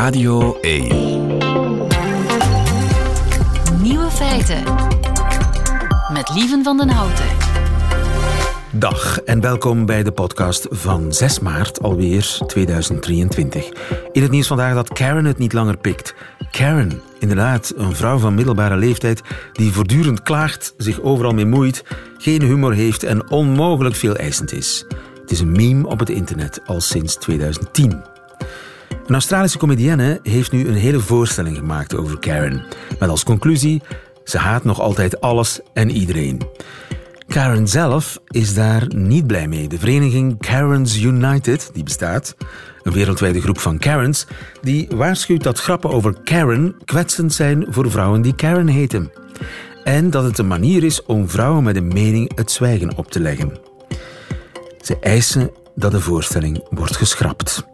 Radio 1. Nieuwe feiten. Met Lieven van den Houten. Dag en welkom bij de podcast van 6 maart alweer 2023. In het nieuws vandaag dat Karen het niet langer pikt. Karen, inderdaad, een vrouw van middelbare leeftijd die voortdurend klaagt, zich overal mee moeit, geen humor heeft en onmogelijk veel eisend is. Het is een meme op het internet al sinds 2010. Een Australische comedienne heeft nu een hele voorstelling gemaakt over Karen. Met als conclusie: ze haat nog altijd alles en iedereen. Karen zelf is daar niet blij mee. De vereniging Karens United, die bestaat, een wereldwijde groep van Karens, die waarschuwt dat grappen over Karen kwetsend zijn voor vrouwen die Karen heten. En dat het een manier is om vrouwen met een mening het zwijgen op te leggen. Ze eisen dat de voorstelling wordt geschrapt.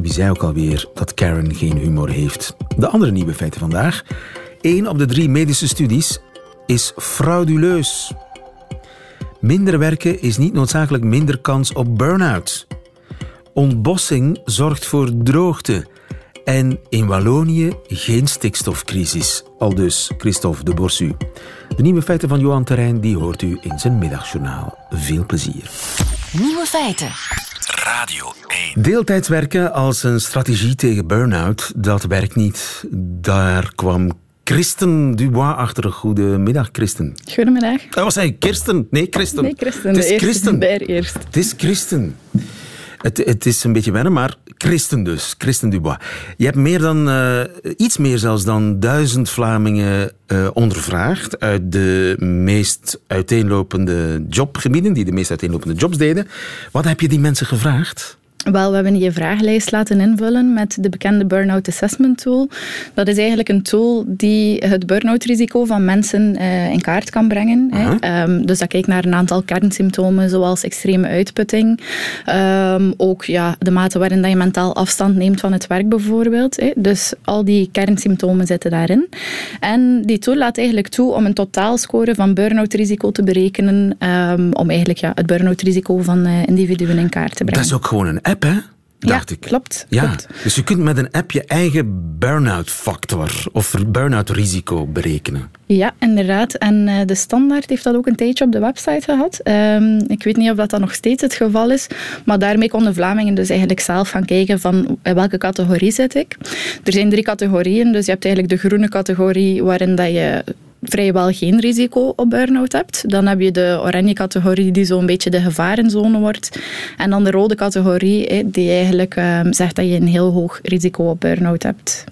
Wie zei ook alweer dat Karen geen humor heeft? De andere nieuwe feiten vandaag. Eén op de drie medische studies is frauduleus. Minder werken is niet noodzakelijk minder kans op burn-out. Ontbossing zorgt voor droogte. En in Wallonië geen stikstofcrisis. Al dus Christophe de Borsu. De nieuwe feiten van Johan Terrein die hoort u in zijn middagjournaal. Veel plezier. Nieuwe feiten. Radio 1. Deeltijds werken als een strategie tegen burn-out, dat werkt niet. Daar kwam Christen Dubois achter. Goedemiddag, Christen. Goedemiddag. Dat was hij, Kirsten. Nee, Christen. Nee, Christen. Het is de eerste Christen. bij eerst. Het is Christen. Het, het is een beetje wennen, maar Christen dus. Christen Dubois. Je hebt meer dan, eh, iets meer zelfs dan duizend Vlamingen eh, ondervraagd uit de meest uiteenlopende jobgebieden, die de meest uiteenlopende jobs deden. Wat heb je die mensen gevraagd? Wel, we hebben je vragenlijst laten invullen met de bekende Burnout Assessment Tool. Dat is eigenlijk een tool die het burn-out risico van mensen eh, in kaart kan brengen. Hè. Ehm, dus dat kijkt naar een aantal kernsymptomen, zoals extreme uitputting. Ehm, ook ja, de mate waarin dat je mentaal afstand neemt van het werk bijvoorbeeld. Hè. Dus al die kernsymptomen zitten daarin. En die tool laat eigenlijk toe om een totaalscore van burn-out risico te berekenen, ehm, om eigenlijk ja, het burn-out risico van eh, individuen in kaart te brengen. Dat is ook gewoon een app, hè? Dacht ja, ik. klopt. Ja, klopt. dus je kunt met een app je eigen burn-out factor of burn-out risico berekenen. Ja, inderdaad. En uh, de standaard heeft dat ook een tijdje op de website gehad. Um, ik weet niet of dat, dat nog steeds het geval is, maar daarmee konden Vlamingen dus eigenlijk zelf gaan kijken van in welke categorie zit ik. Er zijn drie categorieën, dus je hebt eigenlijk de groene categorie waarin dat je vrijwel geen risico op burn-out hebt. Dan heb je de oranje categorie die zo'n beetje de gevarenzone wordt. En dan de rode categorie die eigenlijk um, zegt dat je een heel hoog risico op burn-out hebt.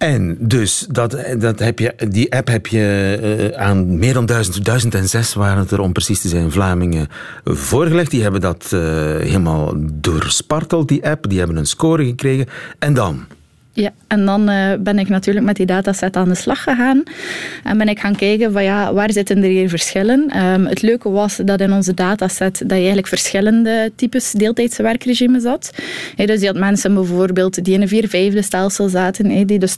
En dus, dat, dat heb je, die app heb je uh, aan meer dan duizend, duizend en zes waren het er om precies te zijn, Vlamingen voorgelegd. Die hebben dat uh, helemaal doorsparteld, die app. Die hebben een score gekregen. En dan? Ja, en dan uh, ben ik natuurlijk met die dataset aan de slag gegaan. En ben ik gaan kijken van ja, waar zitten er hier verschillen. Um, het leuke was dat in onze dataset dat je eigenlijk verschillende types deeltijdse werkregimes. Hey, dus je had mensen bijvoorbeeld die in een vier-vijfde stelsel zaten, die dus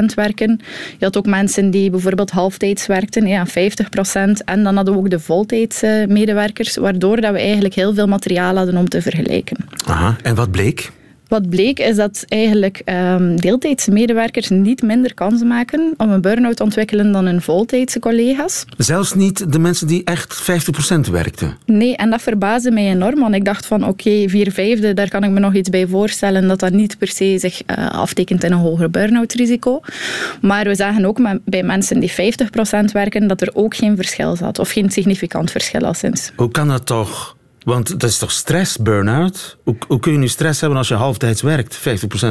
80% werken. Je had ook mensen die bijvoorbeeld halftijds werkten, ja, 50%. En dan hadden we ook de voltijdse medewerkers, waardoor dat we eigenlijk heel veel materiaal hadden om te vergelijken. Aha, en wat bleek? Wat bleek is dat eigenlijk um, deeltijdse medewerkers niet minder kans maken om een burn-out te ontwikkelen dan hun voltijdse collega's. Zelfs niet de mensen die echt 50% werkten? Nee, en dat verbaasde mij enorm, want ik dacht van oké, okay, vier vijfde, daar kan ik me nog iets bij voorstellen dat dat niet per se zich uh, aftekent in een hoger burn-out risico. Maar we zagen ook bij mensen die 50% werken dat er ook geen verschil zat, of geen significant verschil al sinds. Hoe kan dat toch? Want dat is toch stress, burn-out? Hoe, kun je nu stress hebben als je halftijds werkt, 50%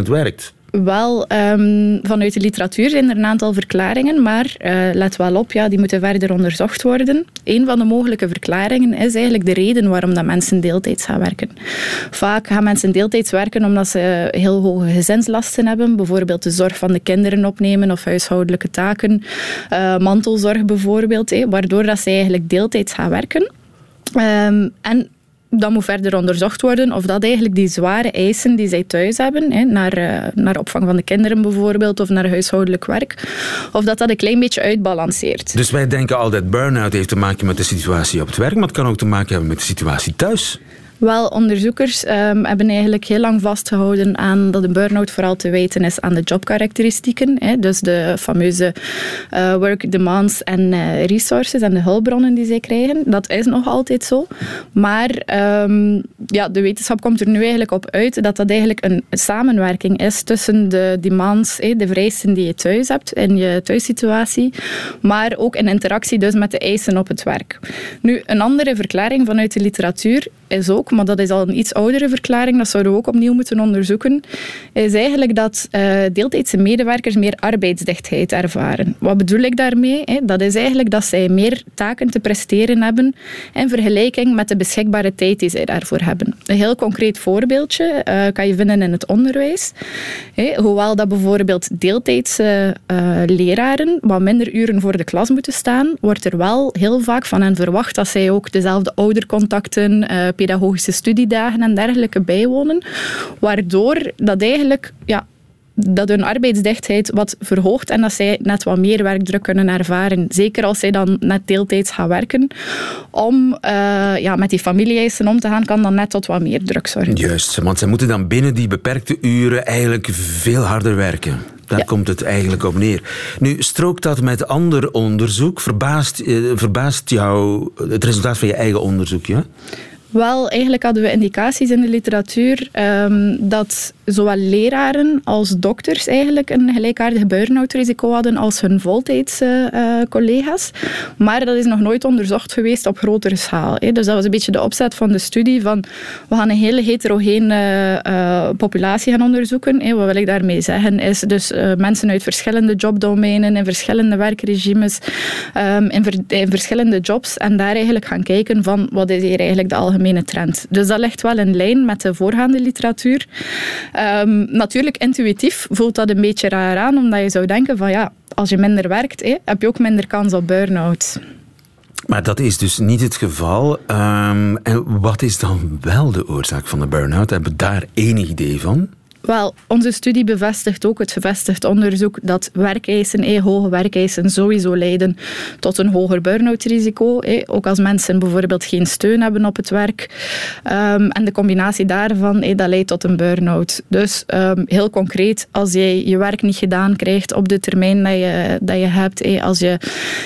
werkt? Wel, um, vanuit de literatuur zijn er een aantal verklaringen, maar uh, let wel op, ja, die moeten verder onderzocht worden. Een van de mogelijke verklaringen is eigenlijk de reden waarom dat mensen deeltijds gaan werken. Vaak gaan mensen deeltijds werken omdat ze heel hoge gezinslasten hebben, bijvoorbeeld de zorg van de kinderen opnemen of huishoudelijke taken, uh, mantelzorg bijvoorbeeld, eh, waardoor dat ze eigenlijk deeltijds gaan werken. Um, en dan moet verder onderzocht worden of dat eigenlijk die zware eisen die zij thuis hebben, hè, naar, uh, naar opvang van de kinderen bijvoorbeeld, of naar huishoudelijk werk, of dat dat een klein beetje uitbalanceert. Dus wij denken altijd burn-out heeft te maken met de situatie op het werk, maar het kan ook te maken hebben met de situatie thuis. Wel, onderzoekers um, hebben eigenlijk heel lang vastgehouden aan dat een burn-out vooral te wijten is aan de jobkarakteristieken. Hè, dus de fameuze uh, work demands en uh, resources en de hulpbronnen die zij krijgen. Dat is nog altijd zo. Maar um, ja, de wetenschap komt er nu eigenlijk op uit dat dat eigenlijk een samenwerking is tussen de demands, hè, de vereisten die je thuis hebt in je thuissituatie, maar ook in interactie dus met de eisen op het werk. Nu, een andere verklaring vanuit de literatuur is ook, maar dat is al een iets oudere verklaring, dat zouden we ook opnieuw moeten onderzoeken, is eigenlijk dat uh, deeltijdse medewerkers meer arbeidsdichtheid ervaren. Wat bedoel ik daarmee? Dat is eigenlijk dat zij meer taken te presteren hebben in vergelijking met de beschikbare tijd die zij daarvoor hebben. Een heel concreet voorbeeldje uh, kan je vinden in het onderwijs. Hoewel dat bijvoorbeeld deeltijdse uh, leraren wat minder uren voor de klas moeten staan, wordt er wel heel vaak van hen verwacht dat zij ook dezelfde oudercontacten, pedagogische studiedagen en dergelijke bijwonen, waardoor dat eigenlijk ja, dat hun arbeidsdichtheid wat verhoogt en dat zij net wat meer werkdruk kunnen ervaren. Zeker als zij dan net deeltijds gaan werken. Om uh, ja, met die familieeisen om te gaan, kan dan net tot wat meer druk zorgen. Juist, want zij moeten dan binnen die beperkte uren eigenlijk veel harder werken. Daar komt het eigenlijk op neer. Nu, strookt dat met ander onderzoek? Verbaast, eh, verbaast jou het resultaat van je eigen onderzoek? Ja? Wel, eigenlijk hadden we indicaties in de literatuur um, dat zowel leraren als dokters eigenlijk een gelijkaardig burn-out risico hadden als hun voltijdse uh, collega's. Maar dat is nog nooit onderzocht geweest op grotere schaal. Hè. Dus dat was een beetje de opzet van de studie van we gaan een hele heterogene uh, populatie gaan onderzoeken. Hè. Wat wil ik daarmee zeggen is dus uh, mensen uit verschillende jobdomeinen, in verschillende werkregimes, um, in, in verschillende jobs en daar eigenlijk gaan kijken van wat is hier eigenlijk de algemene trend. Dus dat ligt wel in lijn met de voorgaande literatuur. Um, natuurlijk, intuïtief voelt dat een beetje raar aan, omdat je zou denken van ja, als je minder werkt, heb je ook minder kans op burn-out. Maar dat is dus niet het geval. Um, en wat is dan wel de oorzaak van de burn-out? Hebben we daar enig idee van? Wel, onze studie bevestigt ook het gevestigd onderzoek dat werkeisen, eh, hoge werkeisen, sowieso leiden tot een hoger burn-out risico. Eh, ook als mensen bijvoorbeeld geen steun hebben op het werk. Um, en de combinatie daarvan, eh, dat leidt tot een burn-out. Dus um, heel concreet, als jij je werk niet gedaan krijgt op de termijn dat je, dat je hebt, eh, als je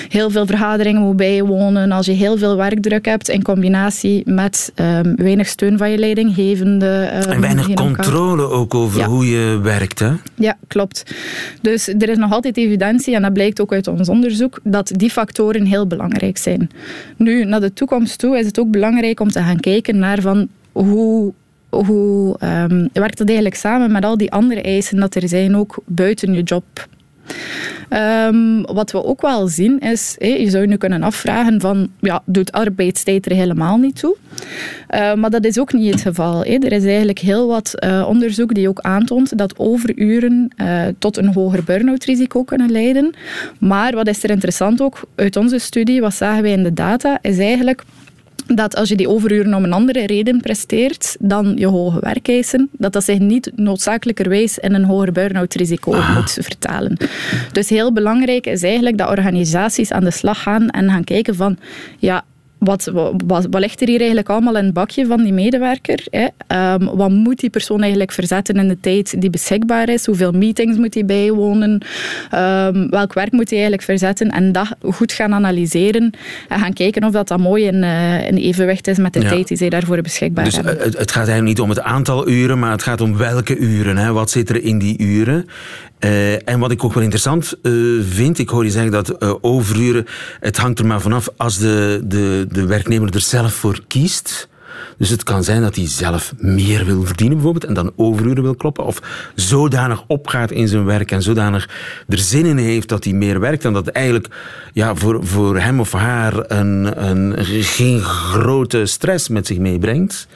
heel veel vergaderingen moet bijwonen, als je heel veel werkdruk hebt in combinatie met um, weinig steun van je leidinggevende. en weinig controle ook over over hoe je werkt. Hè? Ja, klopt. Dus er is nog altijd evidentie, en dat blijkt ook uit ons onderzoek, dat die factoren heel belangrijk zijn. Nu, naar de toekomst toe is het ook belangrijk om te gaan kijken naar van hoe hoe um, werkt dat eigenlijk samen met al die andere eisen dat er zijn, ook buiten je job? Um, wat we ook wel zien is, je zou nu kunnen afvragen van, ja, doet arbeidstijd er helemaal niet toe? Uh, maar dat is ook niet het geval. Er is eigenlijk heel wat uh, onderzoek die ook aantoont dat overuren uh, tot een hoger burn-out risico kunnen leiden. Maar wat is er interessant ook uit onze studie, wat zagen wij in de data, is eigenlijk dat als je die overuren om een andere reden presteert dan je hoge werkeisen, dat dat zich niet noodzakelijkerwijs in een hoger burn-out risico moet vertalen. Dus heel belangrijk is eigenlijk dat organisaties aan de slag gaan en gaan kijken van, ja, wat, wat, wat, ligt er hier eigenlijk allemaal in het bakje van die medewerker? Hè? Um, wat moet die persoon eigenlijk verzetten in de tijd die beschikbaar is? Hoeveel meetings moet hij bijwonen? Um, welk werk moet hij eigenlijk verzetten? En dat goed gaan analyseren en gaan kijken of dat, dat mooi in, uh, in evenwicht is met de tijd die zij daarvoor beschikbaar dus hebben. Het, het gaat eigenlijk niet om het aantal uren, maar het gaat om welke uren. Hè? Wat zit er in die uren? Uh, en wat ik ook wel interessant uh, vind, ik hoor je zeggen dat uh, overuren, het hangt er maar vanaf als de, de, de werknemer er zelf voor kiest. Dus het kan zijn dat hij zelf meer wil verdienen bijvoorbeeld en dan overuren wil kloppen. Of zodanig opgaat in zijn werk en zodanig er zin in heeft dat hij meer werkt. En dat eigenlijk ja, voor, voor hem of haar een, een, geen grote stress met zich meebrengt.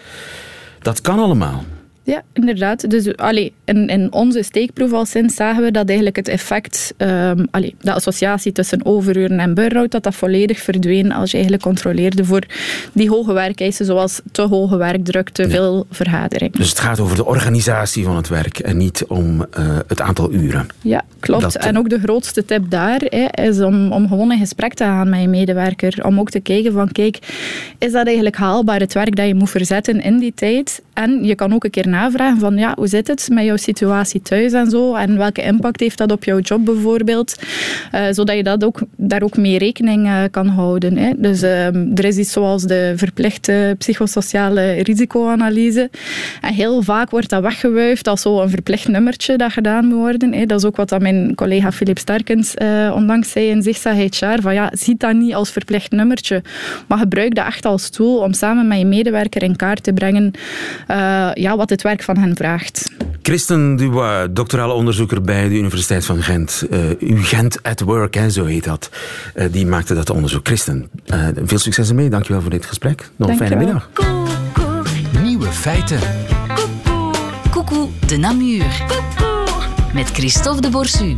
Dat kan allemaal. Ja, inderdaad. Dus allee, in, in onze steekproef al sinds zagen we dat eigenlijk het effect, um, allee, de associatie tussen overuren en burn-out, dat dat volledig verdween als je eigenlijk controleerde voor die hoge werkeisen, zoals te hoge werkdruk, te veel vergadering. Dus het gaat over de organisatie van het werk en niet om uh, het aantal uren. Ja, klopt. Dat, en ook de grootste tip daar hè, is om, om gewoon in gesprek te gaan met je medewerker. Om ook te kijken van, kijk, is dat eigenlijk haalbaar het werk dat je moet verzetten in die tijd? En je kan ook een keer navragen van ja, hoe zit het met jouw situatie thuis en zo? En welke impact heeft dat op jouw job bijvoorbeeld? Uh, zodat je dat ook, daar ook mee rekening uh, kan houden. Hè. Dus uh, er is iets zoals de verplichte psychosociale risicoanalyse. En heel vaak wordt dat weggewuifd als zo een verplicht nummertje dat gedaan moet worden. Hè. Dat is ook wat dat mijn collega Philip Starkens onlangs zei in HR. Van ja, ziet dat niet als verplicht nummertje, maar gebruik dat echt als tool om samen met je medewerker in kaart te brengen ja, wat het werk van hen vraagt. Christen Dubois, doctorale onderzoeker bij de Universiteit van Gent. Uh, Gent at Work, hè, zo heet dat. Uh, die maakte dat onderzoek. Christen, uh, veel succes ermee. Dankjewel voor dit gesprek. Nog een fijne middag. Nieuwe feiten. Coucou de Namur. Met Christophe de Borsu.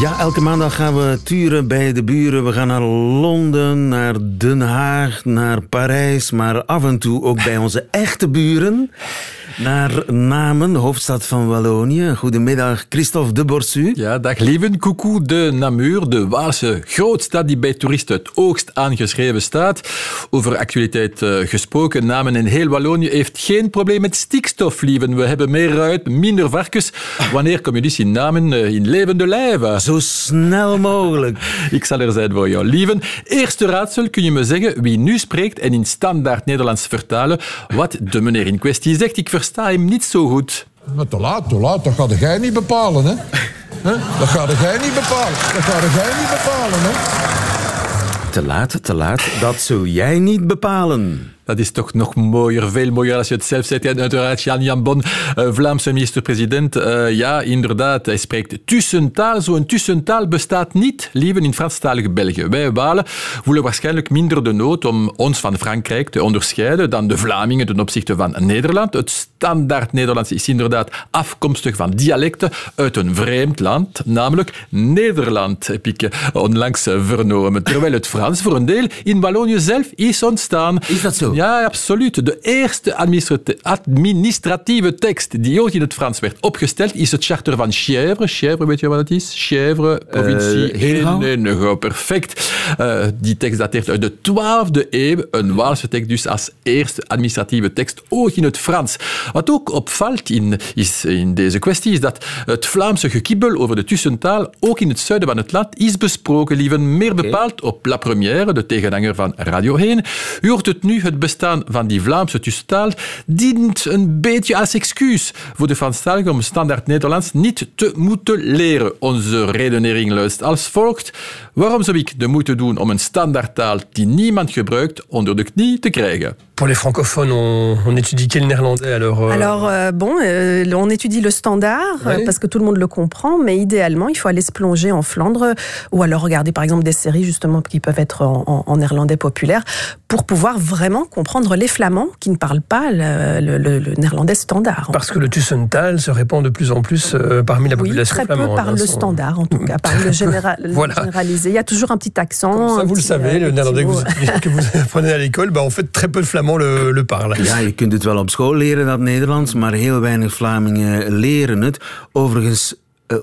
Ja, elke maandag gaan we turen bij de buren. We gaan naar Londen, naar Den Haag, naar Parijs, maar af en toe ook bij onze echte buren naar Namen, hoofdstad van Wallonië. Goedemiddag, Christophe de Borsu. Ja, dag lieven. Coucou de Namur, de Waalse grootstad die bij toeristen het oogst aangeschreven staat. Over actualiteit uh, gesproken, Namen in heel Wallonië heeft geen probleem met stikstof, lieven. We hebben meer ruit, minder varkens. Wanneer kom je dus in Namen uh, in levende lijven? Zo snel mogelijk. Ik zal er zijn voor jou, lieven. Eerste raadsel, kun je me zeggen wie nu spreekt en in standaard Nederlands vertalen wat de meneer in kwestie zegt. Ik versta hem niet zo goed. Maar te laat, te laat. Dat ga jij niet bepalen, hè? Dat ga jij niet bepalen. Dat ga jij niet bepalen, hè? Te laat, te laat. Dat zul jij niet bepalen. Dat is toch nog mooier, veel mooier als je het zelf zegt. En uiteraard Jan Jan Bon, uh, Vlaamse minister-president. Uh, ja, inderdaad, hij spreekt tussentaal. Zo'n tussentaal bestaat niet, lieve in Franstalige België. Wij Walen voelen waarschijnlijk minder de nood om ons van Frankrijk te onderscheiden dan de Vlamingen ten opzichte van Nederland. Het standaard Nederlands is inderdaad afkomstig van dialecten uit een vreemd land, namelijk Nederland, heb ik onlangs vernomen. Terwijl het Frans voor een deel in Wallonië zelf is ontstaan. Is dat zo? Ja, absoluut. De eerste administratieve tekst die ooit in het Frans werd opgesteld, is het charter van Chèvre. Chèvre, weet je wat het is? Chèvre, provincie uh, Perfect. Uh, die tekst dateert uit de 12e eeuw. Een Waalse tekst dus als eerste administratieve tekst ooit in het Frans. Wat ook opvalt in, is, in deze kwestie is dat het Vlaamse gekibbel over de tussentaal ook in het zuiden van het land is besproken, lieve. Meer bepaald op La Première, de tegenhanger van Radio 1. U hoort het nu, het bestaan van die Vlaamse tussentaal dient een beetje als excuus voor de Franstaligen om standaard Nederlands niet te moeten leren. Onze redenering luistert als volgt. Waarom zou ik de moeite doen om een standaardtaal die niemand gebruikt onder de knie te krijgen? Pour les francophones, on, on étudie quel néerlandais alors euh... Alors, euh, bon, euh, on étudie le standard oui. parce que tout le monde le comprend, mais idéalement, il faut aller se plonger en Flandre ou alors regarder par exemple des séries justement qui peuvent être en, en, en néerlandais populaire pour pouvoir vraiment comprendre les flamands qui ne parlent pas le, le, le, le néerlandais standard. Parce que le Tussental se répand de plus en plus euh, parmi la population oui, très flamande. peu parlent le standard en tout cas, parlent le, général, voilà. généralisé. Il y a toujours un petit accent. Comme ça, vous petit, le savez, le néerlandais que vous, que vous apprenez à l'école, bah, en fait très peu de flamands le, le parlent. Ja, je kunt het wel op school leren, dat Nederlands, maar heel weinig Vlamingen leren het. Overigens,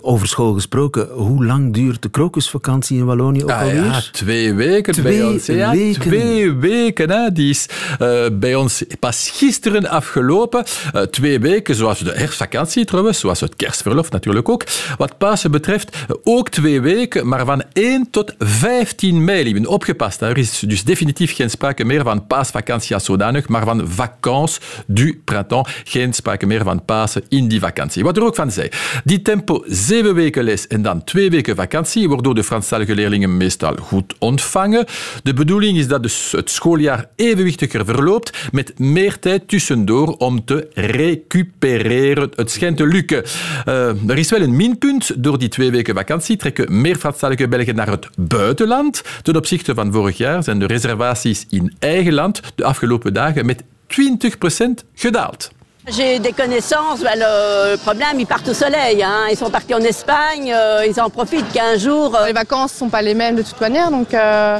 over school gesproken, hoe lang duurt de krokusvakantie in Wallonië ook ah, alweer? Ja, twee weken twee bij ons. Ja, weken. Twee weken. Hè. Die is uh, bij ons pas gisteren afgelopen. Uh, twee weken, zoals de herfstvakantie trouwens, zoals het kerstverlof natuurlijk ook. Wat Pasen betreft, ook twee weken, maar van 1 tot 15 mei. Lieven, opgepast. Hè. Er is dus definitief geen sprake meer van paasvakantie als zodanig, maar van vacances du printemps. Geen sprake meer van Pasen in die vakantie. Wat er ook van zei. Die tempo zeven weken les en dan twee weken vakantie, waardoor de Franstalige leerlingen meestal goed ontvangen. De bedoeling is dat dus het schooljaar evenwichtiger verloopt, met meer tijd tussendoor om te recupereren. Het schijnt te lukken. Uh, er is wel een minpunt. Door die twee weken vakantie trekken meer Franstalige Belgen naar het buitenland. Ten opzichte van vorig jaar zijn de reservaties in eigen land de afgelopen dagen met 20% gedaald. J'ai des connaissances, ben, le problème, ils partent au soleil. Hein. Ils sont partis en Espagne, euh, ils en profitent 15 jours. Les vacances ne sont pas les mêmes de toute manière, donc euh,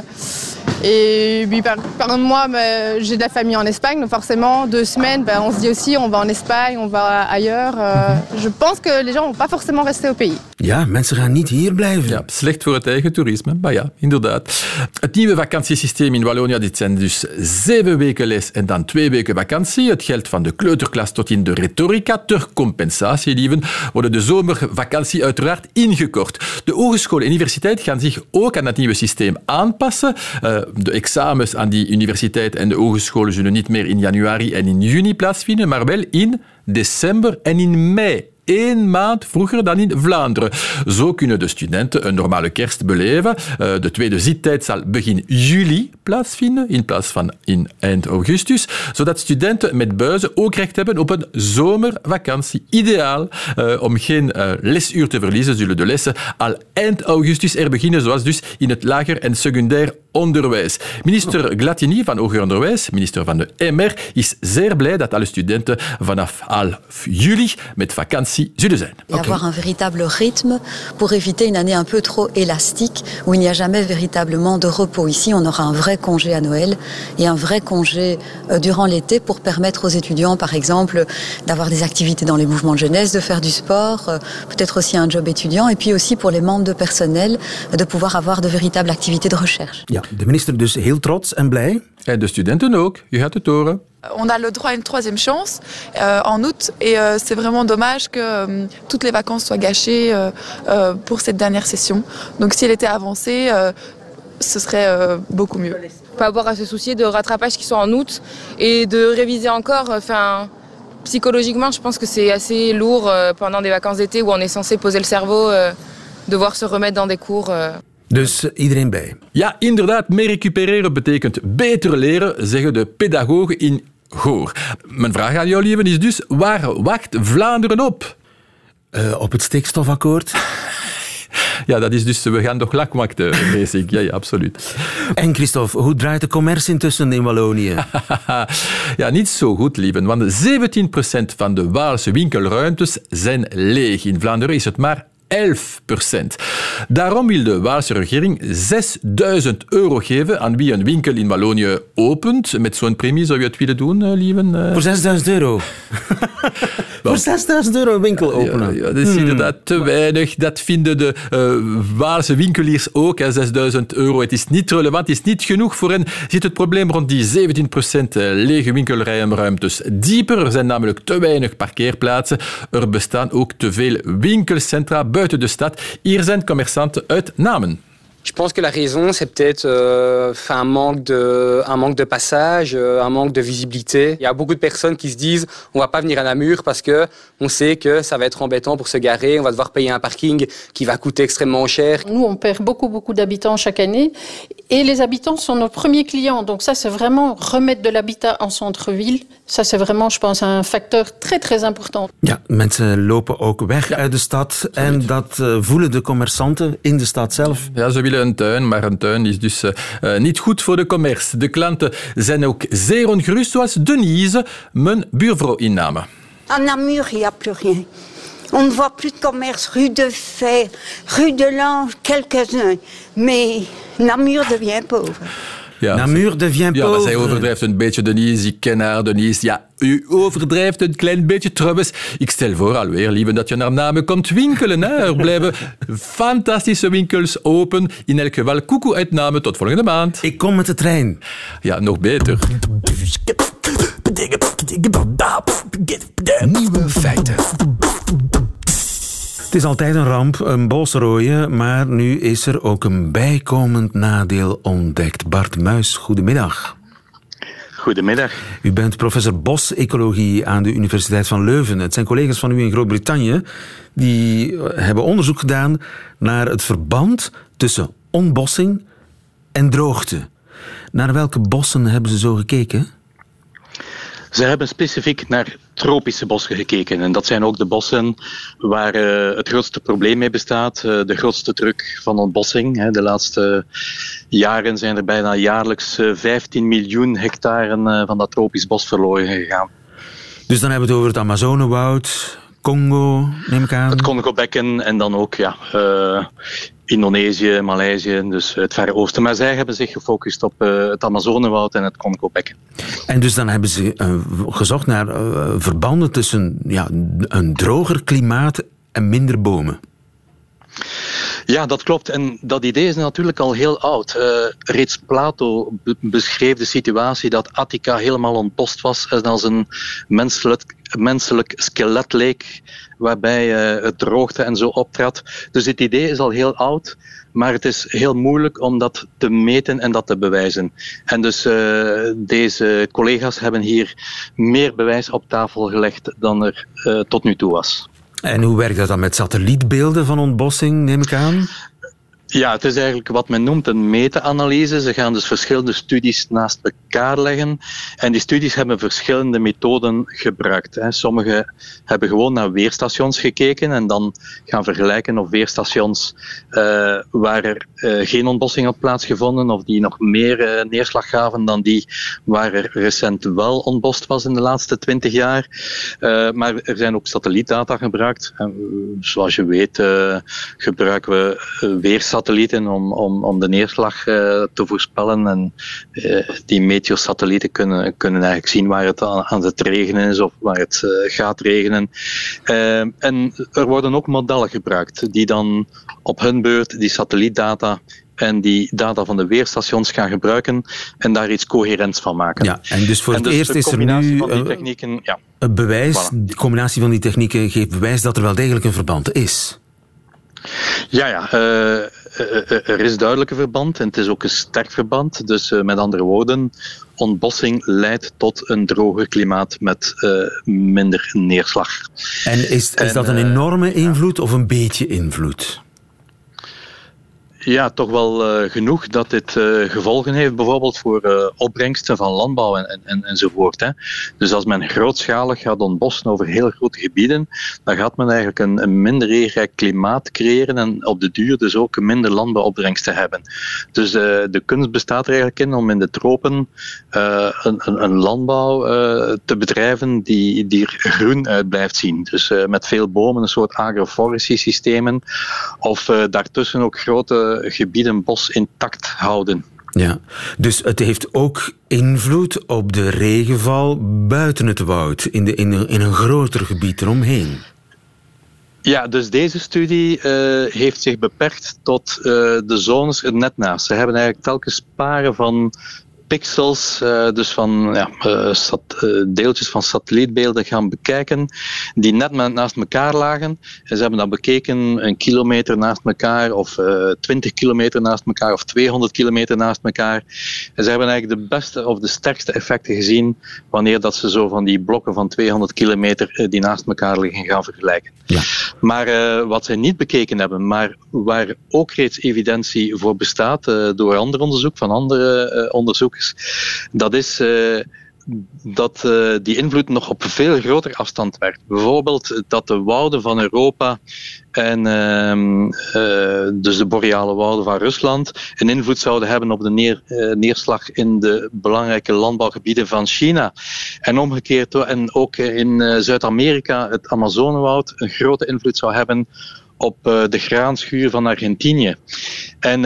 et puis, par, par moi, ben, j'ai de la famille en Espagne, donc forcément, deux semaines, ben, on se dit aussi, on va en Espagne, on va ailleurs. Uh, je pense que les gens vont pas forcément rester au pays. Ja, mensen gaan niet hier blijven. Ja, slecht voor het eigen toerisme. Maar ja, inderdaad. Het nieuwe vakantiesysteem in Wallonia, dit zijn dus zeven weken les en dan twee weken vakantie. Het geldt van de kleuterklas tot in de retorica. Ter compensatie, lieven, worden de zomervakantie uiteraard ingekort. De hogeschool en universiteit gaan zich ook aan het nieuwe systeem aanpassen. Uh, de examens aan die universiteit en de hogescholen zullen niet meer in januari en in juni plaatsvinden, maar wel in december en in mei één maand vroeger dan in Vlaanderen. Zo kunnen de studenten een normale kerst beleven. Uh, de tweede zittijd zal begin juli plaatsvinden in plaats van in eind augustus, zodat studenten met buizen ook recht hebben op een zomervakantie. Ideaal. Uh, om geen uh, lesuur te verliezen, zullen de lessen al eind augustus er beginnen, zoals dus in het lager en secundair onderwijs. Minister Glatini van Hoger Onderwijs, minister van de MR, is zeer blij dat alle studenten vanaf half juli met vakantie zullen zijn. Okay. avoir un véritable rythme pour éviter une année un peu trop élastique où il n'y a jamais véritablement de repos. Ici, on aura un vrai congé à Noël et un vrai congé euh, durant l'été pour permettre aux étudiants, par exemple, d'avoir des activités dans les mouvements de jeunesse, de faire du sport, euh, peut-être aussi un job étudiant, et puis aussi pour les membres de personnel de pouvoir avoir de véritables activités de recherche. Ja, de minister dus heel trots en blij. En de studenten ook, je gaat het horen. On a le droit à une troisième chance euh, en août et euh, c'est vraiment dommage que euh, toutes les vacances soient gâchées pour cette dernière session. Donc si elle était avancée, ce serait beaucoup mieux. Pas avoir à se soucier de rattrapage qui sont en août et de réviser encore. Enfin, psychologiquement, je pense que c'est assez lourd pendant des vacances d'été où on est censé poser le cerveau, devoir se remettre dans des cours. Dus iedereen bij. Ja, inderdaad, meer recupereren betekent beter leren, zeggen de pedagogen in Goor. Mijn vraag aan jou, lieven, is dus, waar wacht Vlaanderen op? Uh, op het stikstofakkoord? Ja, dat is dus, we gaan toch lakmakten, vrees ik. Ja, ja, absoluut. En Christophe, hoe draait de commerce intussen in Wallonië? ja, niet zo goed, lieven, want 17% van de Waalse winkelruimtes zijn leeg. In Vlaanderen is het maar 11 procent. Daarom wil de Waalse regering 6000 euro geven aan wie een winkel in Wallonië opent. Met zo'n premie zou je het willen doen, uh, lieven? Uh... Voor 6000 euro? Voor 6000 euro een winkel openen? Ja, ja, dat is hmm. inderdaad te weinig. Dat vinden de uh, Waalse winkeliers ook. Hè, 6000 euro. Het is niet relevant, het is niet genoeg voor hen. Zit het probleem rond die 17 procent lege winkelruimtes dieper. Er zijn namelijk te weinig parkeerplaatsen. Er bestaan ook te veel winkelcentra buiten de stad. Hier zijn commerçanten uit Namen. Je pense que la raison, c'est peut-être euh, un, manque de, un manque de passage, euh, un manque de visibilité. Il y a beaucoup de personnes qui se disent on va pas venir à Namur parce que on sait que ça va être embêtant pour se garer, on va devoir payer un parking qui va coûter extrêmement cher. Nous, on perd beaucoup, beaucoup d'habitants chaque année et les habitants sont nos premiers clients. Donc ça, c'est vraiment remettre de l'habitat en centre-ville. Ça, c'est vraiment, je pense, un facteur très, très important. Ja, mensen lopen ook weg ja. uit de stad en dat uh, voelen de commerçanten in de stad zelf. Ja, ze willen een tuin, maar een tuin is dus uh, niet goed voor de commerce. De klanten zijn ook zeer ongerust, zoals Denise, mijn buurvrouw inname. En Namur, il n'y a plus rien. On ne voit plus de commerce. Rue de Fer, rue de Lange, quelques-uns. Mais Namur devient pauvre. Ja, Namur devient ja, pauvre. Ja, zij overdrijft een beetje, Denise. Ik ken haar, Denise. Ja, u overdrijft een klein beetje trouwens. Ik stel voor alweer, lieve, dat je naar Namen komt winkelen. Hè. Er blijven fantastische winkels open. In elk geval, koekoe uit Namen. Tot volgende maand. Ik kom met de trein. Ja, nog beter. Nieuwe feiten. Het is altijd een ramp, een bosrooien, maar nu is er ook een bijkomend nadeel ontdekt. Bart Muis, goedemiddag. Goedemiddag. U bent professor bosecologie aan de Universiteit van Leuven. Het zijn collega's van u in Groot-Brittannië die hebben onderzoek gedaan naar het verband tussen ontbossing en droogte. Naar welke bossen hebben ze zo gekeken? Ze hebben specifiek naar tropische bossen gekeken. En dat zijn ook de bossen waar uh, het grootste probleem mee bestaat. Uh, de grootste druk van ontbossing. Hè. De laatste jaren zijn er bijna jaarlijks uh, 15 miljoen hectare van dat tropisch bos verloren gegaan. Dus dan hebben we het over het Amazonewoud, Congo, neem ik aan? Het Congo-bekken en dan ook ja, uh, Indonesië, Maleisië, dus het Verre Oosten. Maar zij hebben zich gefocust op uh, het Amazonewoud en het Congo-bekken. En dus dan hebben ze uh, gezocht naar verbanden tussen ja, een droger klimaat en minder bomen. Ja, dat klopt. En dat idee is natuurlijk al heel oud. Uh, reeds Plato beschreef de situatie dat Attica helemaal ontpost was en als een menselijk, menselijk skelet leek, waarbij uh, het droogte en zo optrad. Dus dit idee is al heel oud. Maar het is heel moeilijk om dat te meten en dat te bewijzen. En dus uh, deze collega's hebben hier meer bewijs op tafel gelegd dan er uh, tot nu toe was. En hoe werkt dat dan met satellietbeelden van ontbossing, neem ik aan? Ja, het is eigenlijk wat men noemt een meta-analyse. Ze gaan dus verschillende studies naast elkaar leggen. En die studies hebben verschillende methoden gebruikt. Sommige hebben gewoon naar weerstations gekeken en dan gaan vergelijken of weerstations uh, waar er uh, geen ontbossing had plaatsgevonden of die nog meer uh, neerslag gaven dan die waar er recent wel ontbost was in de laatste twintig jaar. maar er zijn ook satellietdata gebruikt. En, zoals je weet gebruiken we weersatellieten satellieten om, om, om de neerslag uh, te voorspellen. En uh, die meteosatellieten kunnen, kunnen eigenlijk zien waar het aan, aan het regenen is of waar het uh, gaat regenen. en er worden ook modellen gebruikt die dan op hun beurt die satellietdata en die data van de weerstations gaan gebruiken en daar iets coherents van maken. Ja, en dus voor het dus eerst is er nu technieken, ja. een bewijs, voilà. de combinatie van die technieken geeft bewijs dat er wel degelijk een verband is. Ja, ja. Uh, er is duidelijk een verband en het is ook een sterk verband. Dus met andere woorden, ontbossing leidt tot een droger klimaat met minder neerslag. En is, is dat een enorme invloed of een beetje invloed? Ja, toch wel uh, genoeg dat dit uh, gevolgen heeft, bijvoorbeeld voor uh, opbrengsten van landbouw en, en, enzovoort. Hè. Dus als men grootschalig gaat ontbossen over heel grote gebieden, dan gaat men eigenlijk een, een minder regenrijk klimaat creëren en op de duur dus ook minder landbouwopbrengsten hebben. Dus de kunst bestaat er eigenlijk in om in de tropen een, een, een, landbouw te bedrijven die, die er groen uit blijft zien. Dus met veel bomen, een soort agroforestry systemen, of daartussen ook grote gebieden bos intact houden. Ja, dus het heeft ook invloed op de regenval buiten het woud, in, de, in, in een groter gebied eromheen. Ja, dus deze studie uh, heeft zich beperkt tot uh, de zones er net naast. Ze hebben eigenlijk telkens paren van pixels, uh, dus van ja, sat, uh, deeltjes van satellietbeelden gaan bekijken, die net naast elkaar lagen. En ze hebben dat bekeken een kilometer naast elkaar, of 20 kilometer naast elkaar, of 200 kilometer naast elkaar. En ze hebben eigenlijk de beste of de sterkste effecten gezien wanneer dat ze zo van die blokken van 200 kilometer die naast elkaar liggen gaan vergelijken. Ja. Maar wat zij niet bekeken hebben, maar waar ook reeds evidentie voor bestaat door ander onderzoek van andere onderzoekers, dat is uh, dat uh, die invloed nog op veel groter afstand werkt. Bijvoorbeeld dat de wouden van Europa en uh, uh, dus de boreale wouden van Rusland een invloed zouden hebben op de neer, neerslag in de belangrijke landbouwgebieden van China. En omgekeerd, en ook in Zuid-Amerika het Amazonewoud een grote invloed zou hebben op de graanschuur van Argentinië. En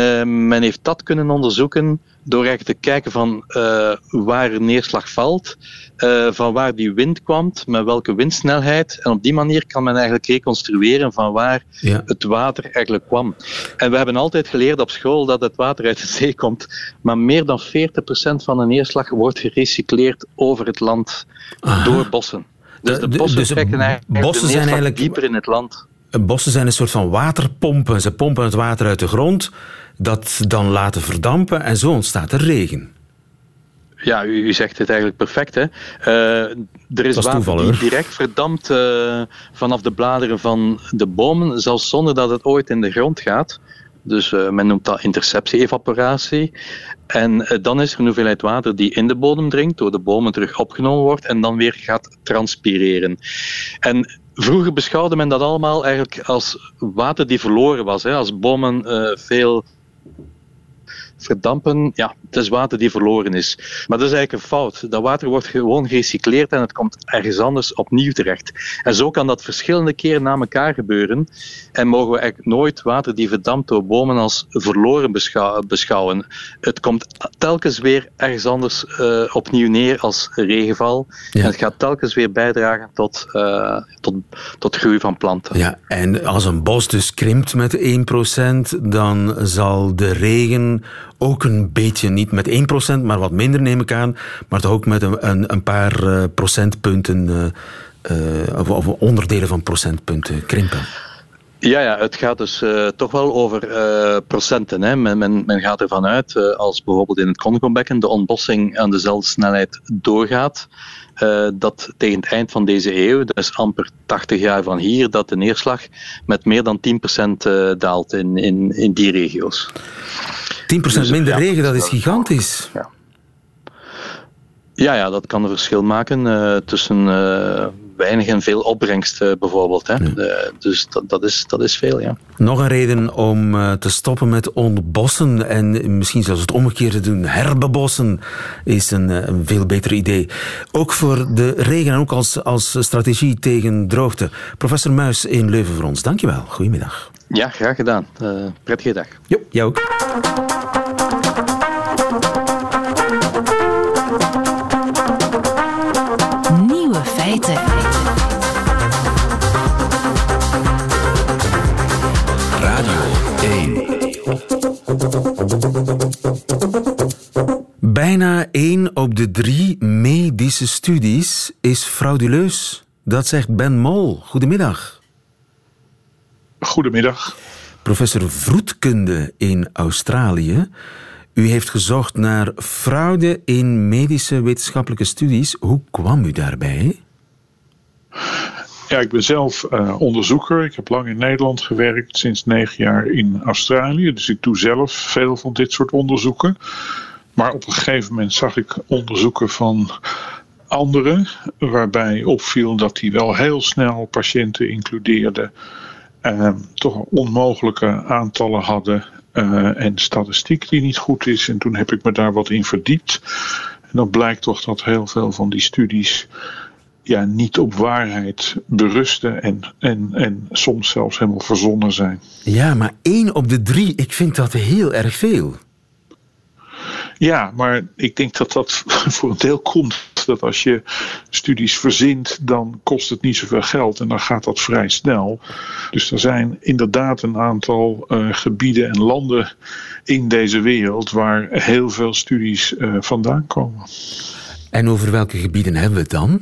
men heeft dat kunnen onderzoeken door eigenlijk te kijken van uh, waar neerslag valt, uh, van waar die wind kwam, met welke windsnelheid. En op die manier kan men eigenlijk reconstrueren van waar ja. het water eigenlijk kwam. En we hebben altijd geleerd op school dat het water uit de zee komt, maar meer dan 40% van de neerslag wordt gerecycleerd over het land Aha. door bossen. Dus de bossen dus trekken eigenlijk bossen de zijn eigenlijk dieper in het land. Bossen zijn een soort van waterpompen. Ze pompen het water uit de grond dat dan laten verdampen en zo ontstaat er regen. Ja, u, u zegt het eigenlijk perfect. Hè? Uh, er is, is water toeval, die direct verdampt uh, vanaf de bladeren van de bomen, zelfs zonder dat het ooit in de grond gaat. Dus men noemt dat interceptie-evaporatie. En dan is er een hoeveelheid water die in de bodem dringt, door de bomen terug opgenomen wordt en dan weer gaat transpireren. En vroeger beschouwde men dat allemaal eigenlijk als water die verloren was. Hè. Als bomen veel verdampen, ja, het is water die verloren is. Maar dat is eigenlijk een fout. Dat water wordt gewoon gerecycleerd en het komt ergens anders opnieuw terecht. En zo kan dat verschillende keren na elkaar gebeuren. En mogen we eigenlijk nooit water die verdampt door bomen als verloren beschouwen. Het komt telkens weer ergens anders uh, opnieuw neer als regenval. En het gaat telkens weer bijdragen tot, uh, tot, tot groei van planten. Ja, en als een bos dus krimpt met 1%, dan zal de regen ook een beetje, niet met 1%, maar wat minder neem ik aan, maar toch ook met een, een, paar uh, procentpunten, uh, of, of, onderdelen van procentpunten krimpen. Ja, ja, het gaat dus toch wel over procenten. Hè. Men, men, gaat ervan uit, als bijvoorbeeld in het Congo-bekken de ontbossing aan dezelfde snelheid doorgaat, dat tegen het eind van deze eeuw, is amper 80 jaar van hier, dat de neerslag met meer dan 10% daalt in, in, in die regio's. 10% dus, minder ja, regen, dat is gigantisch. Ja. Ja, ja, dat kan een verschil maken uh, tussen uh, weinig en veel opbrengst uh, bijvoorbeeld. Hè. Ja. dus dat, dat, is, dat is veel, ja. Nog een reden om te stoppen met ontbossen en misschien zelfs het omgekeerde doen. Herbebossen is een, een, veel beter idee. Ook voor de regen en ook als, als strategie tegen droogte. Professor Muis in Leuven voor ons, dankjewel. Goedemiddag. Ja, graag gedaan. prettige dag. Jo, jij ook. Bijna 1 op de 3 medische studies is frauduleus. Dat zegt Ben Mol. Goedemiddag. Goedemiddag. Professor Vroetkunde in Australië. U heeft gezocht naar fraude in medische wetenschappelijke studies. Hoe kwam u daarbij? Ja, ik ben zelf uh, onderzoeker. Ik heb lang in Nederland gewerkt, sinds negen jaar in Australië. Dus ik doe zelf veel van dit soort onderzoeken. Maar op een gegeven moment zag ik onderzoeken van anderen, waarbij opviel dat die wel heel snel patiënten includeerden, uh, toch onmogelijke aantallen hadden uh, en statistiek die niet goed is. En toen heb ik me daar wat in verdiept. En dan blijkt toch dat heel veel van die studies ja, niet op waarheid berusten en, en, en soms zelfs helemaal verzonnen zijn. Ja, maar één op de drie, ik vind dat heel erg veel. Ja, maar ik denk dat dat voor een deel komt dat als je studies verzint, dan kost het niet zoveel geld en dan gaat dat vrij snel. Dus er zijn inderdaad een aantal uh, gebieden en landen in deze wereld waar heel veel studies uh, vandaan komen. En over welke gebieden hebben we het dan?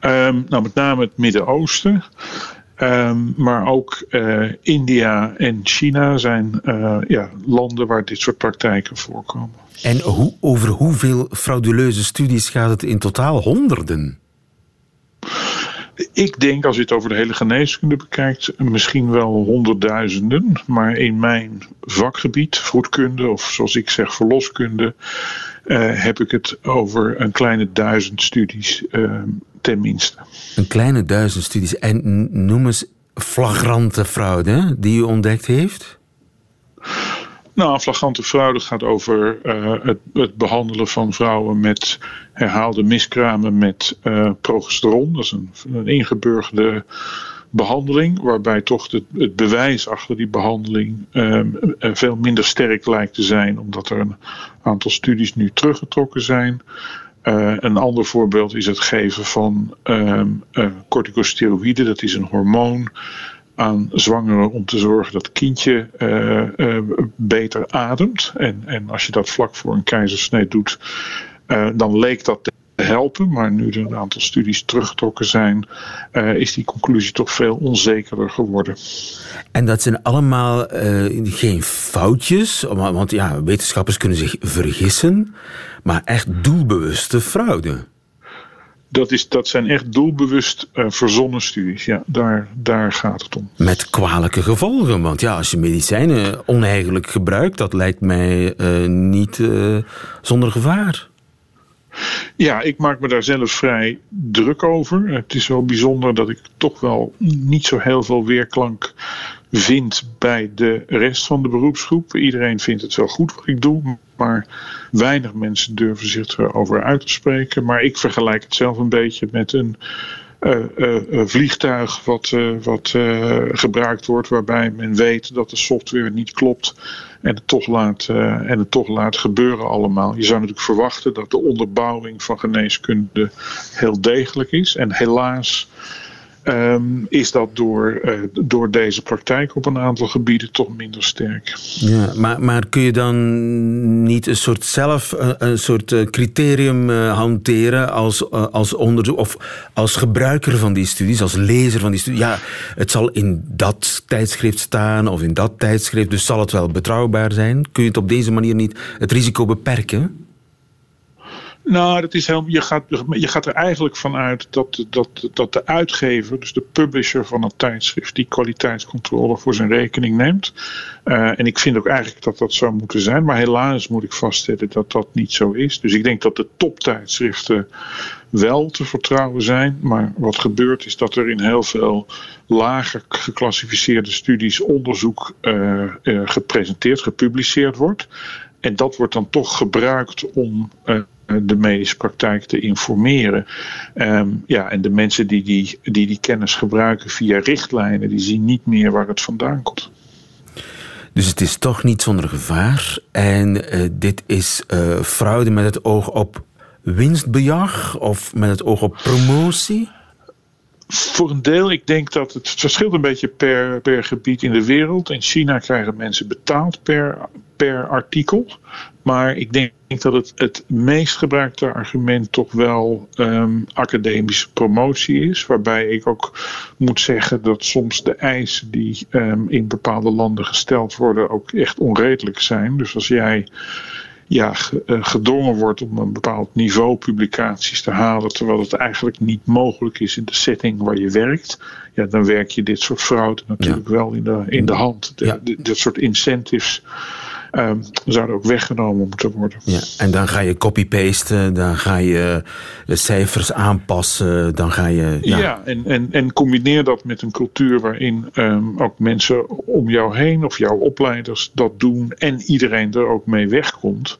Um, nou, met name het Midden-Oosten. Um, maar ook uh, India en China zijn uh, ja, landen waar dit soort praktijken voorkomen. En hoe, over hoeveel frauduleuze studies gaat het in totaal? Honderden? Ik denk, als je het over de hele geneeskunde bekijkt, misschien wel honderdduizenden. Maar in mijn vakgebied, vroedkunde of zoals ik zeg verloskunde, uh, heb ik het over een kleine duizend studies uh, tenminste. Een kleine duizend studies. En noem eens flagrante fraude die u ontdekt heeft? Nou, flagrante fraude gaat over uh, het, het, behandelen van vrouwen met herhaalde miskramen met progesteron. Dat is een, een ingeburgerde behandeling, waarbij toch het, bewijs achter die behandeling um, veel minder sterk lijkt te zijn, omdat er een aantal studies nu teruggetrokken zijn. Uh, een ander voorbeeld is het geven van uh, corticosteroïden. Dat is een hormoon aan zwangeren om te zorgen dat kindje beter ademt. En, en als je dat vlak voor een keizersnee doet, dan leek dat helpen. Maar nu er een aantal studies teruggetrokken zijn, is die conclusie toch veel onzekerder geworden. En dat zijn allemaal geen foutjes, want ja, wetenschappers kunnen zich vergissen maar echt doelbewuste fraude. Dat, is, dat zijn echt doelbewust uh, verzonnen studies. Ja, daar, daar gaat het om. Met kwalijke gevolgen. Want ja, als je medicijnen oneigenlijk gebruikt, dat lijkt mij niet zonder gevaar. Ja, ik maak me daar zelf vrij druk over. Het is wel bijzonder dat ik toch wel niet zo heel veel weerklank vind bij de rest van de beroepsgroep. Iedereen vindt het wel goed wat ik doe, maar weinig mensen durven zich erover uit te spreken. Maar ik vergelijk het zelf een beetje met een uh, uh, vliegtuig wat, wat gebruikt wordt, waarbij men weet dat de software niet klopt en het toch laat, en het toch laat gebeuren allemaal. Je zou natuurlijk verwachten dat de onderbouwing van geneeskunde heel degelijk is. En helaas Um, is dat door, uh, door deze praktijk op een aantal gebieden toch minder sterk. Ja, maar, maar kun je dan niet een soort zelf een, een soort eh, criterium hanteren als, als onderzoek of als gebruiker van die studies, als lezer van die studies? Ja, het zal in dat tijdschrift staan of in dat tijdschrift, dus zal het wel betrouwbaar zijn. Kun je het op deze manier niet het risico beperken? Nou, dat is heel, je, gaat, je gaat er eigenlijk vanuit dat, dat, dat de uitgever, dus de publisher van een tijdschrift, die kwaliteitscontrole voor zijn rekening neemt. Uh, en ik vind ook eigenlijk dat dat zou moeten zijn. Maar helaas moet ik vaststellen dat dat niet zo is. Dus ik denk dat de toptijdschriften wel te vertrouwen zijn. Maar wat gebeurt is dat er in heel veel lager geclassificeerde studies onderzoek uh, uh, gepresenteerd, gepubliceerd wordt. En dat wordt dan toch gebruikt om de medische praktijk te informeren. Um, ja, en de mensen die die, die die kennis gebruiken via richtlijnen, die zien niet meer waar het vandaan komt. Dus het is toch niet zonder gevaar. En uh, dit is uh, fraude met het oog op winstbejag of met het oog op promotie? Voor een deel, ik denk dat het verschilt een beetje per, per gebied in de wereld. In China krijgen mensen betaald per, per artikel. Maar ik denk dat het, het meest gebruikte argument toch wel um, academische promotie is. Waarbij ik ook moet zeggen dat soms de eisen die um, in bepaalde landen gesteld worden ook echt onredelijk zijn. Dus als jij ja, eh, gedwongen wordt om een bepaald niveau publicaties te halen, terwijl het eigenlijk niet mogelijk is in de setting waar je werkt, ja, dan werk je dit soort fraude natuurlijk wel in de, in de hand. De, ja. dit soort incentives um, zouden ook weggenomen moeten worden. Ja, en dan ga je copy-pasten, dan ga je de cijfers aanpassen, dan ga je... Ja, ja en, en, en combineer dat met een cultuur waarin um, ook mensen om jou heen of jouw opleiders dat doen en iedereen er ook mee wegkomt.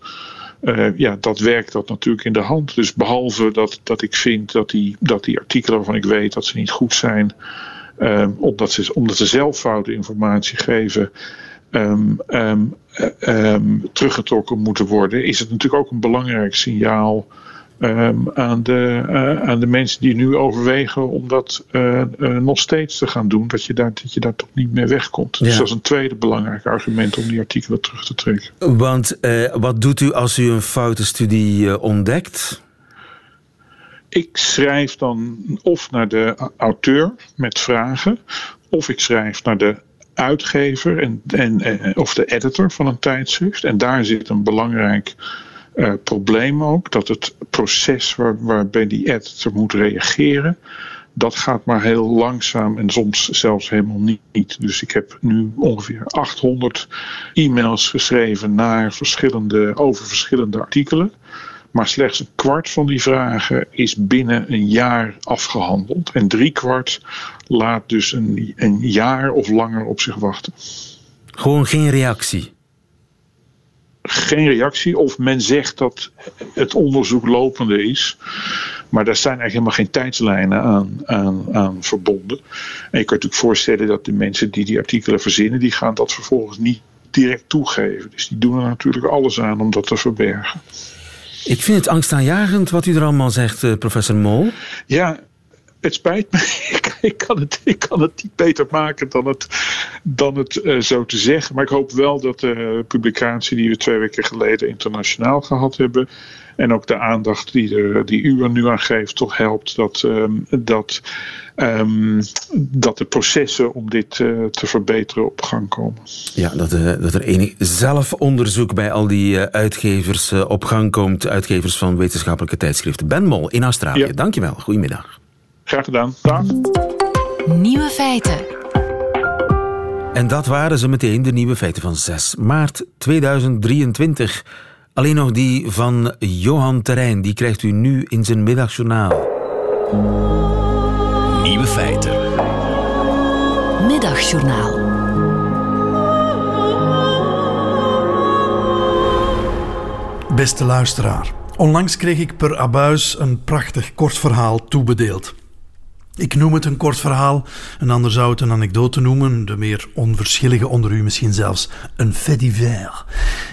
Uh, ja, dat werkt dat natuurlijk in de hand. Dus behalve dat, dat ik vind dat die, dat die artikelen waarvan ik weet dat ze niet goed zijn, uh, omdat, ze, omdat ze zelf foute informatie geven, um, um, um, teruggetrokken moeten worden, is het natuurlijk ook een belangrijk signaal aan, de, uh, aan de mensen die nu overwegen om dat uh, uh, nog steeds te gaan doen, dat je daar, dat je daar toch niet meer wegkomt. Ja. Dus dat is een tweede belangrijk argument om die artikelen terug te trekken. Want wat doet u als u een foute studie ontdekt? Ik schrijf dan of naar de auteur met vragen, of ik schrijf naar de uitgever en, en, of de editor van een tijdschrift. En daar zit een belangrijk uh, probleem ook. Dat het proces waar, waarbij die editor moet reageren. Dat gaat maar heel langzaam en soms zelfs helemaal niet. Dus ik heb nu ongeveer 800 e-mails geschreven naar verschillende, over verschillende artikelen. Maar slechts een kwart van die vragen is binnen een jaar afgehandeld. En drie kwart laat dus een, een jaar of langer op zich wachten. Gewoon geen reactie? Geen reactie. Of men zegt dat het onderzoek lopende is. Maar daar zijn eigenlijk helemaal geen tijdslijnen aan, aan, aan verbonden. En je kunt natuurlijk voorstellen dat de mensen die die artikelen verzinnen, die gaan dat vervolgens niet direct toegeven. Dus die doen er natuurlijk alles aan om dat te verbergen. Ik vind het angstaanjagend wat u er allemaal zegt, eh, professor Mol. Ja, het spijt me. ik, kan het, ik kan het niet beter maken dan het, dan het uh, zo te zeggen. Maar ik hoop wel dat de publicatie die we twee weken geleden internationaal gehad hebben. En ook de aandacht die, die u er nu aan geeft, toch helpt dat, um, dat, um, dat de processen om dit uh, te verbeteren op gang komen. Ja, dat, uh, dat er enig zelfonderzoek bij al die uh, uitgevers op gang komt. Uitgevers van wetenschappelijke tijdschriften. Ben Mol in Australië. Ja. Dankjewel. Goedemiddag. Graag gedaan. Dag. Nieuwe feiten. En dat waren ze meteen, de nieuwe feiten van 6 maart 2023. Alleen nog die van Johan Terrein, die krijgt u nu in zijn middagjournaal. Nieuwe feiten. Middagjournaal. Beste luisteraar, onlangs kreeg ik per abuis een prachtig kort verhaal toebedeeld. Ik noem het een kort verhaal, een ander zou het een anekdote noemen, de meer onverschillige onder u misschien zelfs een fait divers.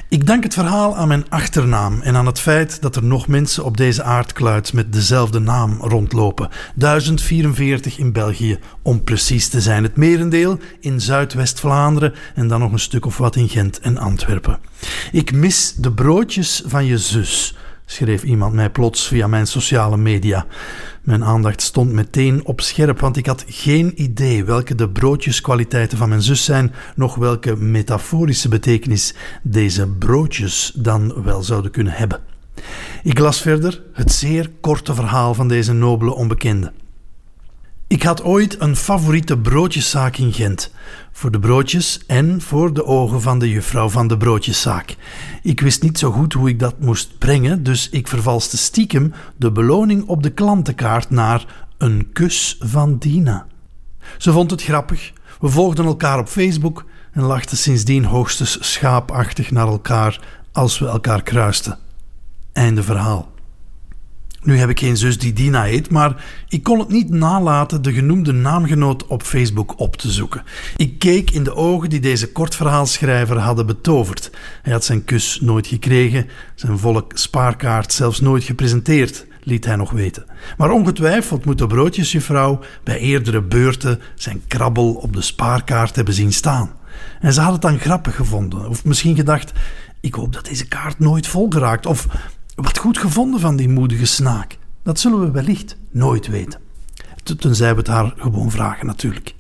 Ik dank het verhaal aan mijn achternaam en aan het feit dat er nog mensen op deze aardkluit met dezelfde naam rondlopen. 1044 in België, om precies te zijn. Het merendeel in Zuidwest-Vlaanderen en dan nog een stuk of wat in Gent en Antwerpen. Ik mis de broodjes van je zus schreef iemand mij plots via mijn sociale media. Mijn aandacht stond meteen op scherp, want ik had geen idee welke de broodjeskwaliteiten van mijn zus zijn, nog welke metaforische betekenis deze broodjes dan wel zouden kunnen hebben. Ik las verder het zeer korte verhaal van deze nobele onbekende. Ik had ooit een favoriete broodjeszaak in Gent. Voor de broodjes en voor de ogen van de juffrouw van de broodjeszaak. Ik wist niet zo goed hoe ik dat moest brengen, dus ik vervalste stiekem de beloning op de klantenkaart naar een kus van Dina. Ze vond het grappig. We volgden elkaar op Facebook en lachten sindsdien hoogstens schaapachtig naar elkaar als we elkaar kruisten. Einde verhaal. Nu heb ik geen zus die Dina heet, maar ik kon het niet nalaten de genoemde naamgenoot op Facebook op te zoeken. Ik keek in de ogen die deze kortverhaalschrijver hadden betoverd. Hij had zijn kus nooit gekregen, zijn volle spaarkaart zelfs nooit gepresenteerd, liet hij nog weten. Maar ongetwijfeld moet de broodjesjuffrouw bij eerdere beurten zijn krabbel op de spaarkaart hebben zien staan. En ze had het dan grappig gevonden, of misschien gedacht: ik hoop dat deze kaart nooit vol geraakt, of wat goed gevonden van die moedige snaak. Dat zullen we wellicht nooit weten. Tenzij we het haar gewoon vragen, natuurlijk.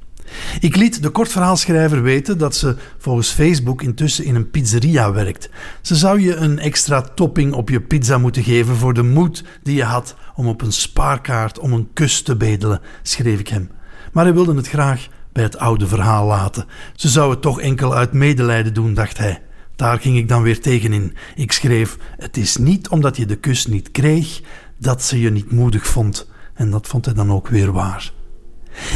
Ik liet de kortverhaalschrijver weten dat ze volgens Facebook intussen in een pizzeria werkt. Ze zou je een extra topping op je pizza moeten geven voor de moed die je had om op een spaarkaart om een kus te bedelen, schreef ik hem. Maar hij wilde het graag bij het oude verhaal laten. Ze zou het toch enkel uit medelijden doen, dacht hij. Daar ging ik dan weer tegenin. Ik schreef: Het is niet omdat je de kus niet kreeg dat ze je niet moedig vond. En dat vond hij dan ook weer waar.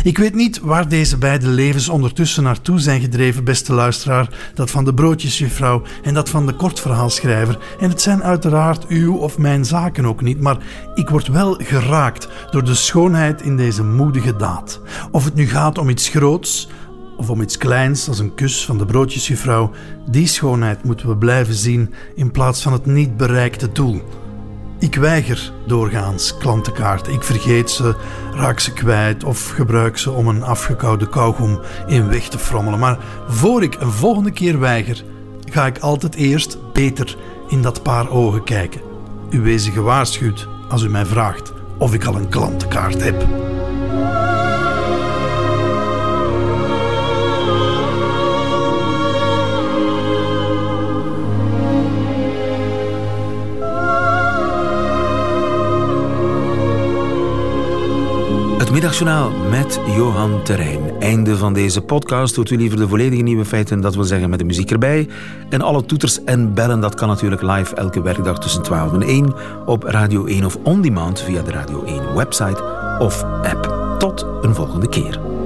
Ik weet niet waar deze beide levens ondertussen naartoe zijn gedreven, beste luisteraar. Dat van de broodjesjuffrouw en dat van de kortverhaalschrijver. En het zijn uiteraard uw of mijn zaken ook niet, maar ik word wel geraakt door de schoonheid in deze moedige daad. Of het nu gaat om iets groots, of om iets kleins als een kus van de broodjesjuffrouw, die schoonheid moeten we blijven zien in plaats van het niet bereikte doel. Ik weiger doorgaans klantenkaarten. Ik vergeet ze, raak ze kwijt of gebruik ze om een afgekoude kauwgom in weg te frommelen. Maar voor ik een volgende keer weiger, ga ik altijd eerst beter in dat paar ogen kijken. U wezen gewaarschuwd als u mij vraagt of ik al een klantenkaart heb. Middagjournaal met Johan Terrein. Einde van deze podcast. Doet u liever de volledige nieuwe feiten, dat wil zeggen met de muziek erbij. En alle toeters en bellen, dat kan natuurlijk live elke werkdag tussen 12 en 1 op Radio 1 of on demand via de Radio 1 website of app. Tot een volgende keer.